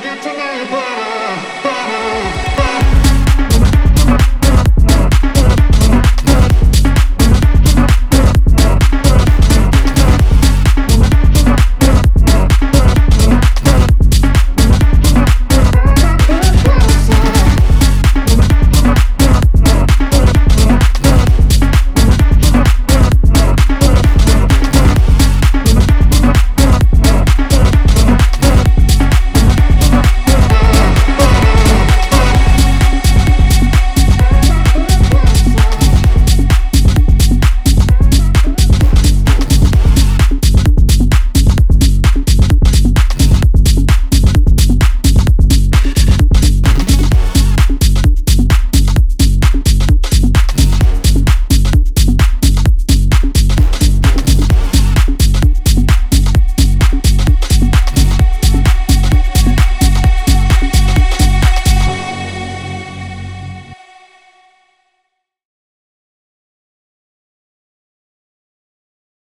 get to know you better, better.